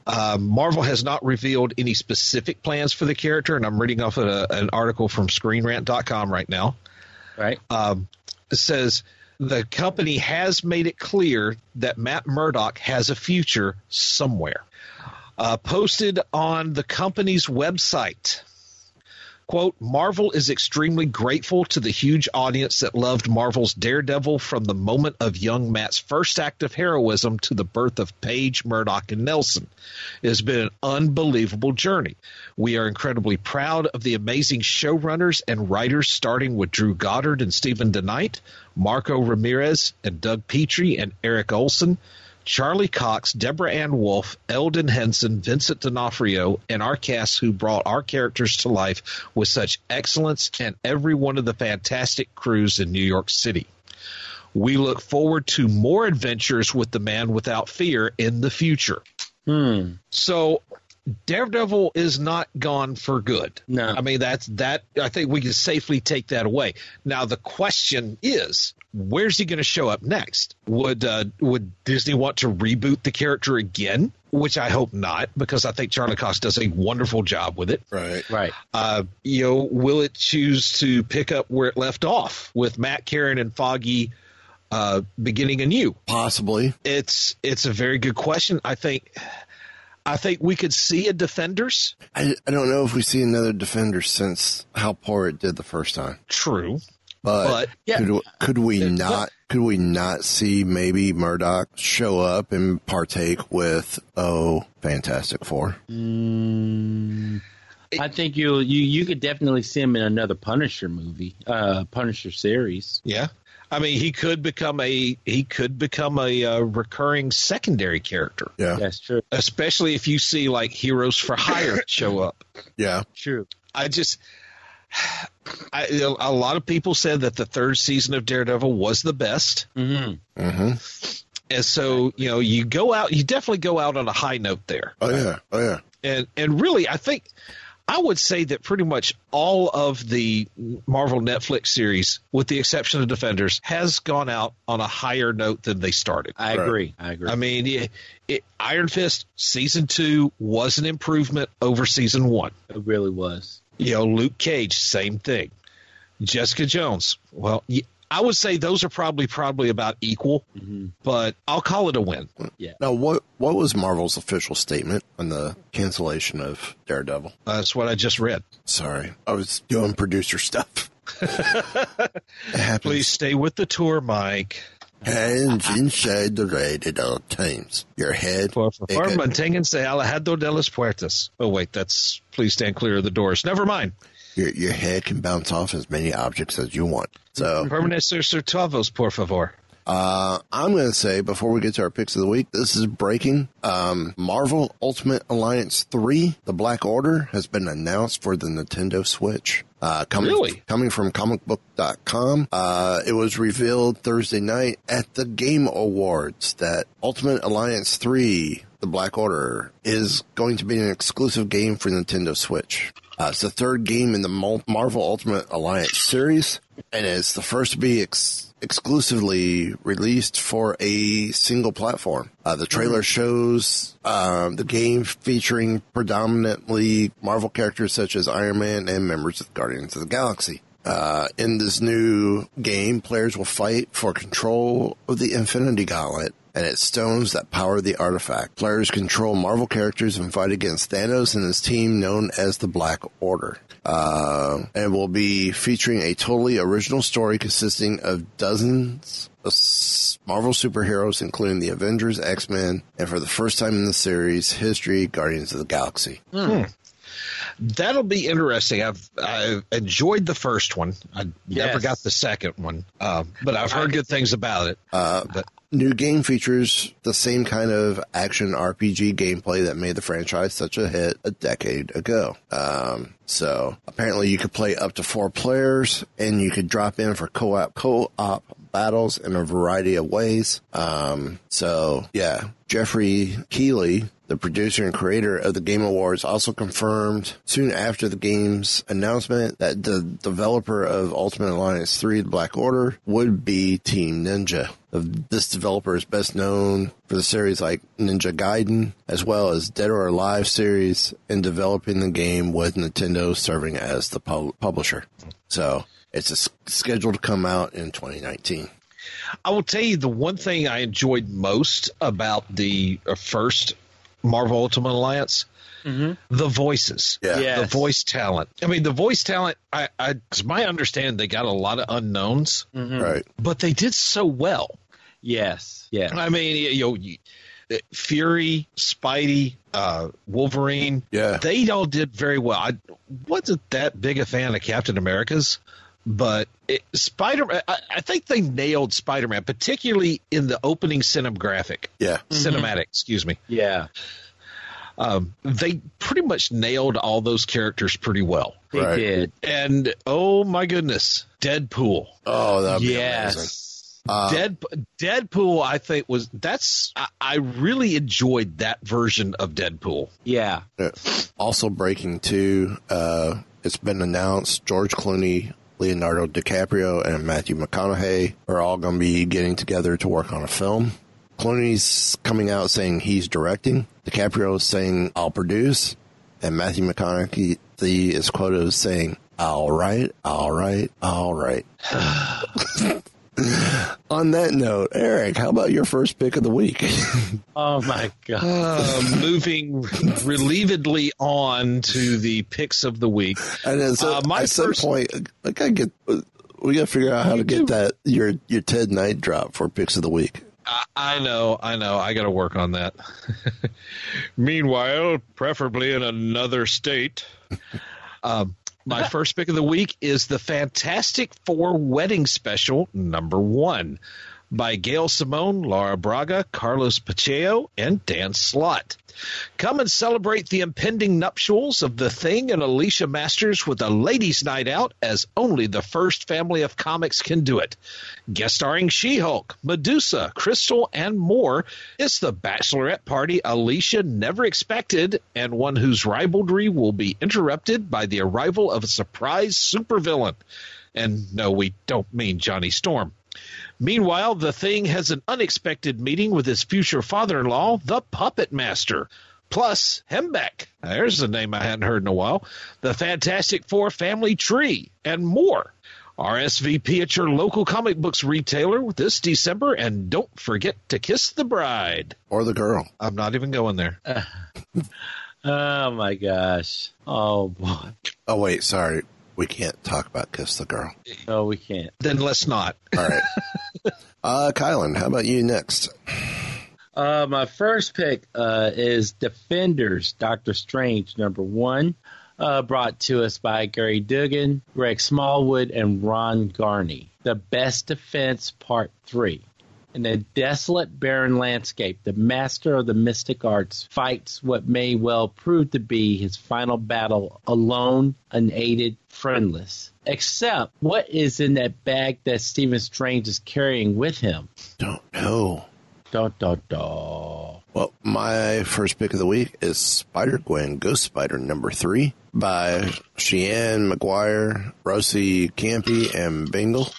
Uh, Marvel has not revealed any specific plans for the character, and I'm reading off a, an article from ScreenRant.com right now Right. um, it says the company has made it clear that Matt Murdock has a future somewhere. Uh, posted on the company's website. Quote, Marvel is extremely grateful to the huge audience that loved Marvel's Daredevil from the moment of young Matt's first act of heroism to the birth of Page, Murdock, and Nelson. It has been an unbelievable journey. We are incredibly proud of the amazing showrunners and writers, starting with Drew Goddard and Steven DeKnight, Marco Ramirez and Doug Petrie and Erik Oleson, Charlie Cox, Deborah Ann Woll, Elden Henson, Vincent D'Onofrio, and our cast who brought our characters to life with such excellence and every one of the fantastic crews in New York City. We look forward to more adventures with the Man Without Fear in the future. Hmm. So Daredevil is not gone for good. No. I mean that's that I think we can safely take that away. Now the question is, where's he going to show up next? Would uh, would Disney want to reboot the character again? Which I hope not, because I think Charlie Cox does a wonderful job with it. Right. Right. Uh, you know, will it choose to pick up where it left off with Matt, Karen, and Foggy uh, beginning anew? Possibly. It's it's a very good question. I think I think we could see a Defenders. I, I don't know if we see another defender since how poor it did the first time. True, But, But- Yeah. could, could we not could we not see maybe Murdock show up and partake with oh Fantastic Four? I think you you you could definitely see him in another Punisher movie, uh, Punisher series. yeah. I mean, he could become a he could become a uh, recurring secondary character, Yeah. That's true. especially if you see like Heroes for Hire <laughs> show up. Yeah. True. I just. I, a lot of people said that the third season of Daredevil was the best. hmm Mm-hmm. And so, you know, you go out, you definitely go out on a high note there. Oh yeah. Oh yeah. and and really, I think I would say that pretty much all of the Marvel Netflix series, with the exception of Defenders, has gone out on a higher note than they started. I Right. agree. I agree. I mean, it, it, Iron Fist season two was an improvement over season one. it really was. You know, Luke Cage, same thing. Jessica Jones, well, I would say those are probably probably about equal, mm-hmm. but I'll call it a win. Yeah. Now, what what was Marvel's official statement on the cancellation of Daredevil? That's what I just read. Sorry, I was doing producer stuff. <laughs> it. Please stay with the tour, Mike. Hands inside the right at all times. Your head. It could- manténganse alejado de las puertas. Oh wait, that's please stand clear of the doors. Never mind. your, your head can bounce off as many objects as you want. So Permanecer sur tuavos, por favor. Uh, I'm going to say before we get to our picks of the week, this is breaking. Um, Marvel Ultimate Alliance 3, The Black Order, has been announced for the Nintendo Switch. Uh, coming, Really? coming from comicbook.com. Uh, it was revealed Thursday night at the Game Awards that Ultimate Alliance 3, The Black Order, is going to be an exclusive game for Nintendo Switch. Uh, it's the third game in the Marvel Ultimate Alliance series, and it's the first to be ex- exclusively released for a single platform. Uh, the trailer shows um, the game featuring predominantly Marvel characters such as Iron Man and members of the Guardians of the Galaxy. Uh, in this new game, players will fight for control of the Infinity Gauntlet and its stones that power the artifact. Players control Marvel characters and fight against Thanos and his team known as the Black Order. Uh, and will be featuring a totally original story consisting of dozens of Marvel superheroes, including the Avengers, X-Men, and for the first time in the series history, Guardians of the Galaxy. That'll be interesting. I've I've enjoyed the first one. I never got the second one, uh, but I've heard good things about it. Uh, but New game features the same kind of action RPG gameplay that made the franchise such a hit a decade ago. Um, so apparently you could play up to four players and you could drop in for co-op, co-op battles in a variety of ways. Um, so yeah, Jeffrey Keeley, the producer and creator of the Game Awards, also confirmed soon after the game's announcement that the developer of Ultimate Alliance 3, The Black Order, would be Team Ninja. This developer is best known for the series like Ninja Gaiden, as well as Dead or Alive series, and developing the game with Nintendo serving as the pub- publisher. So it's scheduled to come out in 2019. I will tell you the one thing I enjoyed most about the uh, first Marvel Ultimate Alliance. Mm-hmm. The voices, Yeah. Yes. the voice talent. I mean, the voice talent. I, I, it's my understanding they got a lot of unknowns, mm-hmm. Right. but they did so well. Yes. yeah. I mean, you know, you- eh, Fury, Spidey, uh, Wolverine. Yeah. they all did very well. I wasn't that big a fan of Captain America's, but it, Spider. I, I think they nailed Spider Man, particularly in the opening cinematographic, Yeah. cinematic. Excuse me. Yeah. Um, they pretty much nailed all those characters pretty well. They Right. did. And oh my goodness, Deadpool. Oh, that'd be amazing. Yes. Uh, Dead Deadpool, I think was that's I, I really enjoyed that version of Deadpool. Yeah. Yeah. Also breaking too, uh, it's been announced George Clooney, Leonardo DiCaprio, and Matthew McConaughey are all going to be getting together to work on a film. Clooney's coming out saying he's directing. DiCaprio is saying I'll produce, and Matthew McConaughey is quoted as saying, "All right, all right, all right." <sighs> <laughs> on that note, Eric, how about your first pick of the week? <laughs> Oh my god. <laughs> Uh, moving relievedly on to the picks of the week. And at some, Uh, my at some first- point, I gotta get. We gotta figure out how to get that your your Ted Knight drop for picks of the week. I, I know, I know. I got to work on that. <laughs> Meanwhile, preferably in another state. um, my first pick of the week is the Fantastic Four Wedding Special number one by Gail Simone, Laura Braga, Carlos Pacheco, and Dan Slott. Come and celebrate the impending nuptials of The Thing and Alicia Masters with a ladies' night out as only the first family of comics can do it. Guest starring She Hulk, Medusa, Crystal, and more, it's the bachelorette party Alicia never expected and one whose ribaldry will be interrupted by the arrival of a surprise supervillain. And no, we don't mean Johnny Storm. Meanwhile, the thing has an unexpected meeting with his future father in law, the Puppet Master. Plus, Hembeck. There's a name I hadn't heard in a while. The Fantastic Four family tree, and more. RSVP at your local comic books retailer this December, and don't forget to kiss the bride or the girl. I'm not even going there. <laughs> oh my gosh! Oh boy! Oh wait, sorry, we can't talk about kiss the girl. No, we can't. Then let's not. All right. <laughs> uh, Kylan, how about you next? Uh, my first pick uh, is Defenders, Doctor Strange, number one, uh, brought to us by Gerry Duggan, Greg Smallwood, and Ron Garney. The Best Defense, Part 3. In a desolate, barren landscape, the master of the mystic arts fights what may well prove to be his final battle alone, unaided, friendless. Except, what is in that bag that Stephen Strange is carrying with him? Don't know. Da, da, da. Well, my first pick of the week is Spider Gwen Ghost Spider number three by Cheyenne McGuire, Rosie Campy, and Bingle.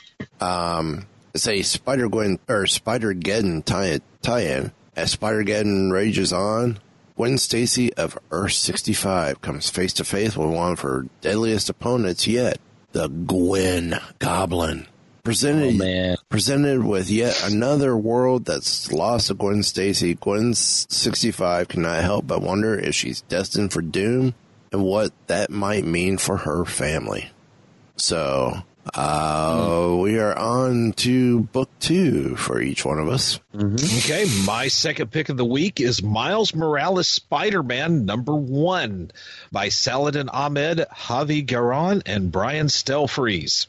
Um, it's a Spider Gwen or Spider Geddon tie tie-in. As Spider Geddon rages on, Gwen Stacy of Earth 65 comes face to face with one of her deadliest opponents yet, the Gwen Goblin presented oh, presented with yet another world that's lost to Gwen Stacy. Gwen 65 cannot help but wonder if she's destined for doom and what that might mean for her family. So, uh, we are on to book two for each one of us. Mm-hmm. Okay, my second pick of the week is Miles Morales Spider Man number one by Saladin Ahmed, Javi Garron, and Brian Stelfreeze.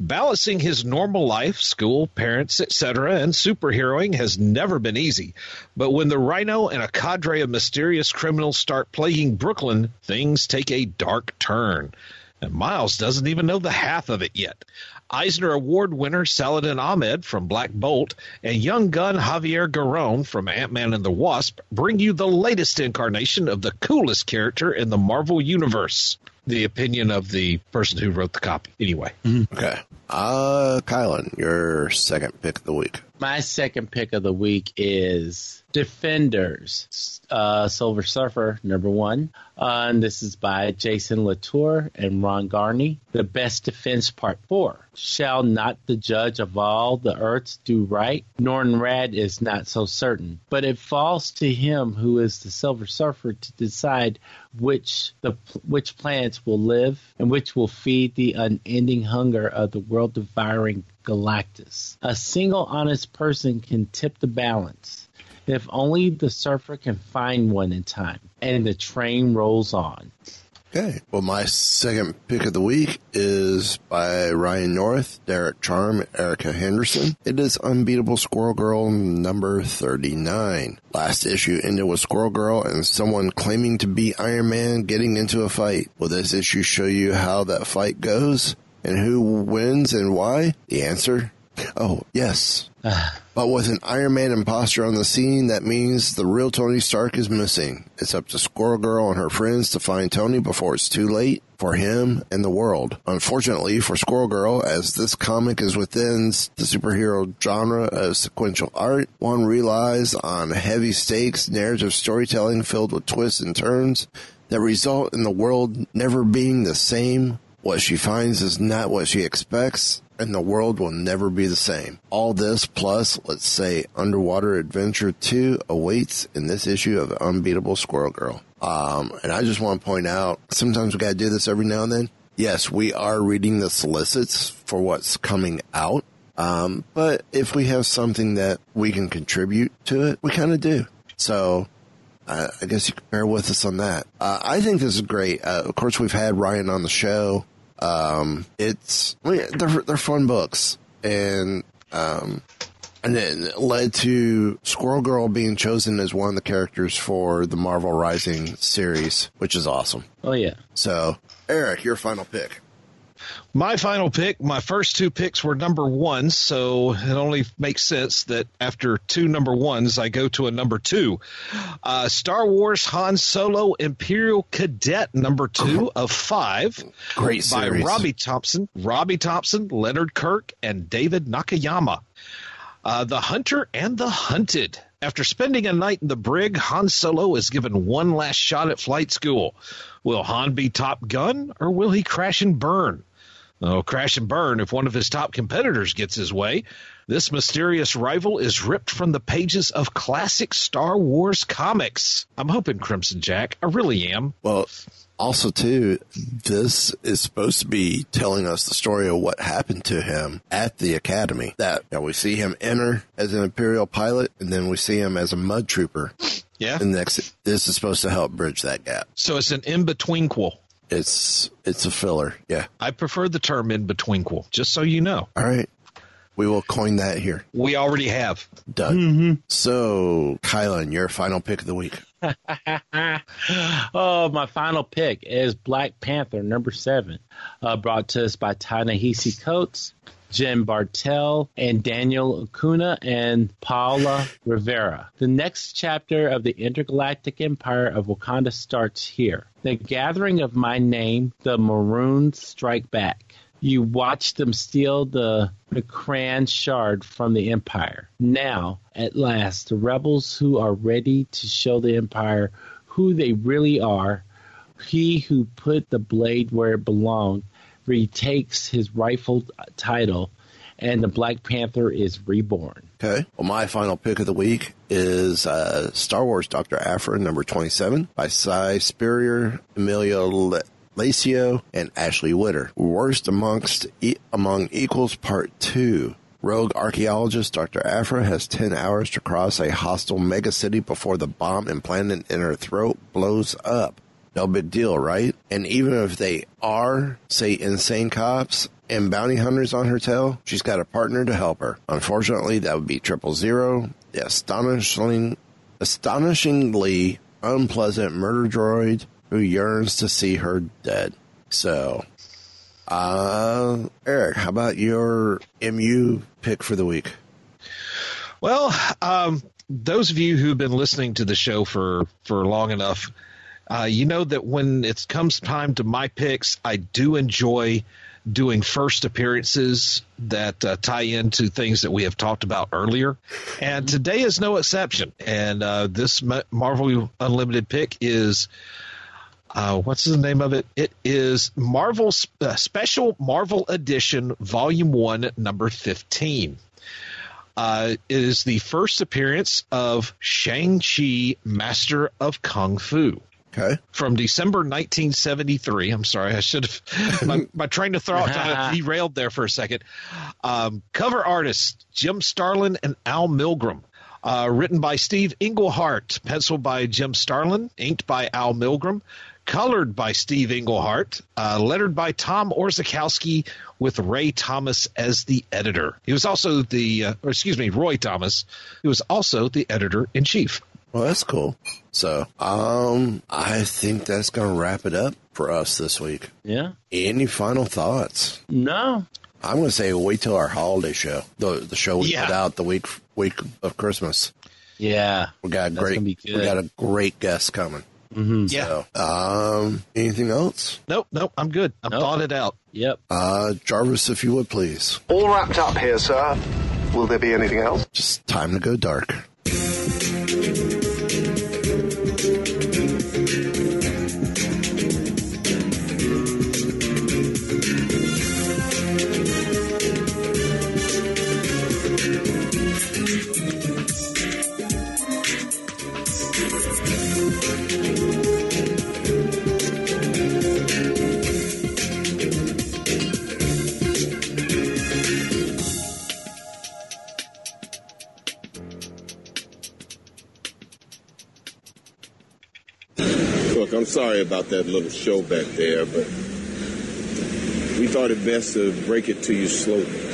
Balancing his normal life, school, parents, etc., and superheroing has never been easy. But when the Rhino and a cadre of mysterious criminals start plaguing Brooklyn, things take a dark turn. And Miles doesn't even know the half of it yet. Eisner Award winner Saladin Ahmed from Black Bolt and young gun Javier Garron from Ant-Man and the Wasp bring you the latest incarnation of the coolest character in the Marvel Universe the opinion of the person who wrote the copy. Anyway. Mm-hmm. Okay. Uh, Kylan, your second pick of the week. My second pick of the week is Defenders, uh, Silver Surfer, number one. Uh, and this is by Jason Latour and Ron Garney. The Best Defense, Part 4. Shall not the judge of all the earths do right? Norrin Radd is not so certain, but it falls to him who is the Silver Surfer to decide which the which planets will live and which will feed the unending hunger of the world devouring Galactus. A single honest person can tip the balance. If only the surfer can find one in time, and the train rolls on. Okay. Well, my second pick of the week is by Ryan North, Derek Charm, Erica Henderson. It is Unbeatable Squirrel Girl number 39. Last issue ended with Squirrel Girl and someone claiming to be Iron Man getting into a fight. Will this issue show you how that fight goes? And who wins and why? The answer? Oh, yes. <sighs> Ah. But with an Iron Man imposter on the scene, that means the real Tony Stark is missing. It's up to Squirrel Girl and her friends to find Tony before it's too late for him and the world. Unfortunately for Squirrel Girl, as this comic is within the superhero genre of sequential art, one relies on heavy stakes narrative storytelling filled with twists and turns that result in the world never being the same what she finds is not what she expects, and the world will never be the same. All this plus, let's say, Underwater Adventure 2 awaits in this issue of Unbeatable Squirrel Girl. Um, and I just want to point out, sometimes we gotta do this every now and then. Yes, we are reading the solicits for what's coming out. Um, but if we have something that we can contribute to it, we kind of do. So I, I guess you can bear with us on that. Uh, I think this is great. Uh, of course, we've had Ryan on the show. Um, it's they're they're fun books, and um, and then it led to Squirrel Girl being chosen as one of the characters for the Marvel Rising series, which is awesome. Oh yeah. So, Eric, your final pick. My final pick, my first two picks were number ones, so it only makes sense that after two number ones, I go to a number two. Uh, Star Wars Han Solo Imperial Cadet number two of five. Great series. By Robbie Thompson, Robbie Thompson, Leonard Kirk, and David Nakayama. Uh, the Hunter and the Hunted. After spending a night in the brig, Han Solo is given one last shot at flight school. Will Han be Top Gun or will he crash and burn? Oh, crash and burn. If one of his top competitors gets his way, this mysterious rival is ripped from the pages of classic Star Wars comics. I'm hoping Crimson Jack. I really am. Well, also too, this is supposed to be telling us the story of what happened to him at the academy. That you know, we see him enter as an Imperial pilot, and then we see him as a mud trooper. Yeah. And next, this is supposed to help bridge that gap. So it's an in betweenquel. It's it's a filler. Yeah. I prefer the term in betweenquel, just so you know. All right. We will coin that here. We already have. Done. Mm-hmm. So, Kylan, your final pick of the week. <laughs> oh, my final pick is Black Panther number seven, uh, brought to us by Ta-Nehisi Coates, Jen Bartel, and Daniel Acuna and Paula Rivera. The next chapter of the intergalactic empire of Wakanda starts here. The gathering of my name, the Maroons strike back. You watch them steal the Makran shard from the Empire. Now, at last, the rebels who are ready to show the Empire who they really are, he who put the blade where it belonged, retakes his rightful title, and the Black Panther is reborn. Okay. Well, my final pick of the week is uh, Star Wars Dr. Aphra number 27 by Si Spurrier, Emilio Laiso, and Ashley Witter. Worst amongst e- among equals part two. Rogue archaeologist Dr. Aphra has 10 hours to cross a hostile megacity before the bomb implanted in her throat blows up. No big deal, right? And even if they are, say, insane cops and bounty hunters on her tail, she's got a partner to help her. Unfortunately, that would be Triple Zero, the astonishing, astonishingly unpleasant murder droid who yearns to see her dead. So, uh, Eric, how about your MU pick for the week? Well, um, those of you who've been listening to the show for, for long enough, uh, you know that when it comes time to my picks, I do enjoy doing first appearances that uh, tie into things that we have talked about earlier. And today is no exception. And uh, this Marvel Unlimited pick is. Uh, what's the name of it? It is Marvel uh, Special Marvel Edition, Volume One, Number Fifteen. Uh, it is the first appearance of Shang Chi, Master of Kung Fu. Okay. From December 1973. I'm sorry, I should have. <laughs> my, my train of thought kind of <laughs> derailed there for a second. Um, cover artists Jim Starlin and Al Milgrom. Uh, written by Steve Englehart, penciled by Jim Starlin, inked by Al Milgrom, colored by Steve Englehart, uh, lettered by Tom Orzechowski, with Ray Thomas as the editor. He was also the, uh, or excuse me, Roy Thomas. He was also the editor in chief. Well, that's cool. So, um, I think that's going to wrap it up for us this week. Yeah. Any final thoughts? No. I'm going to say wait till our holiday show, the the show we Yeah. put out the week week of Christmas. Yeah. We got a That's great gonna we got a great guest coming. Mm-hmm. Yeah. So, um, anything else? Nope, nope, I'm good. I'm thought it out. Yep. Uh, Jarvis, if you would please. All wrapped up here, sir. Will there be anything else? Just time to go dark. I'm sorry about that little show back there, but we thought it best to break it to you slowly.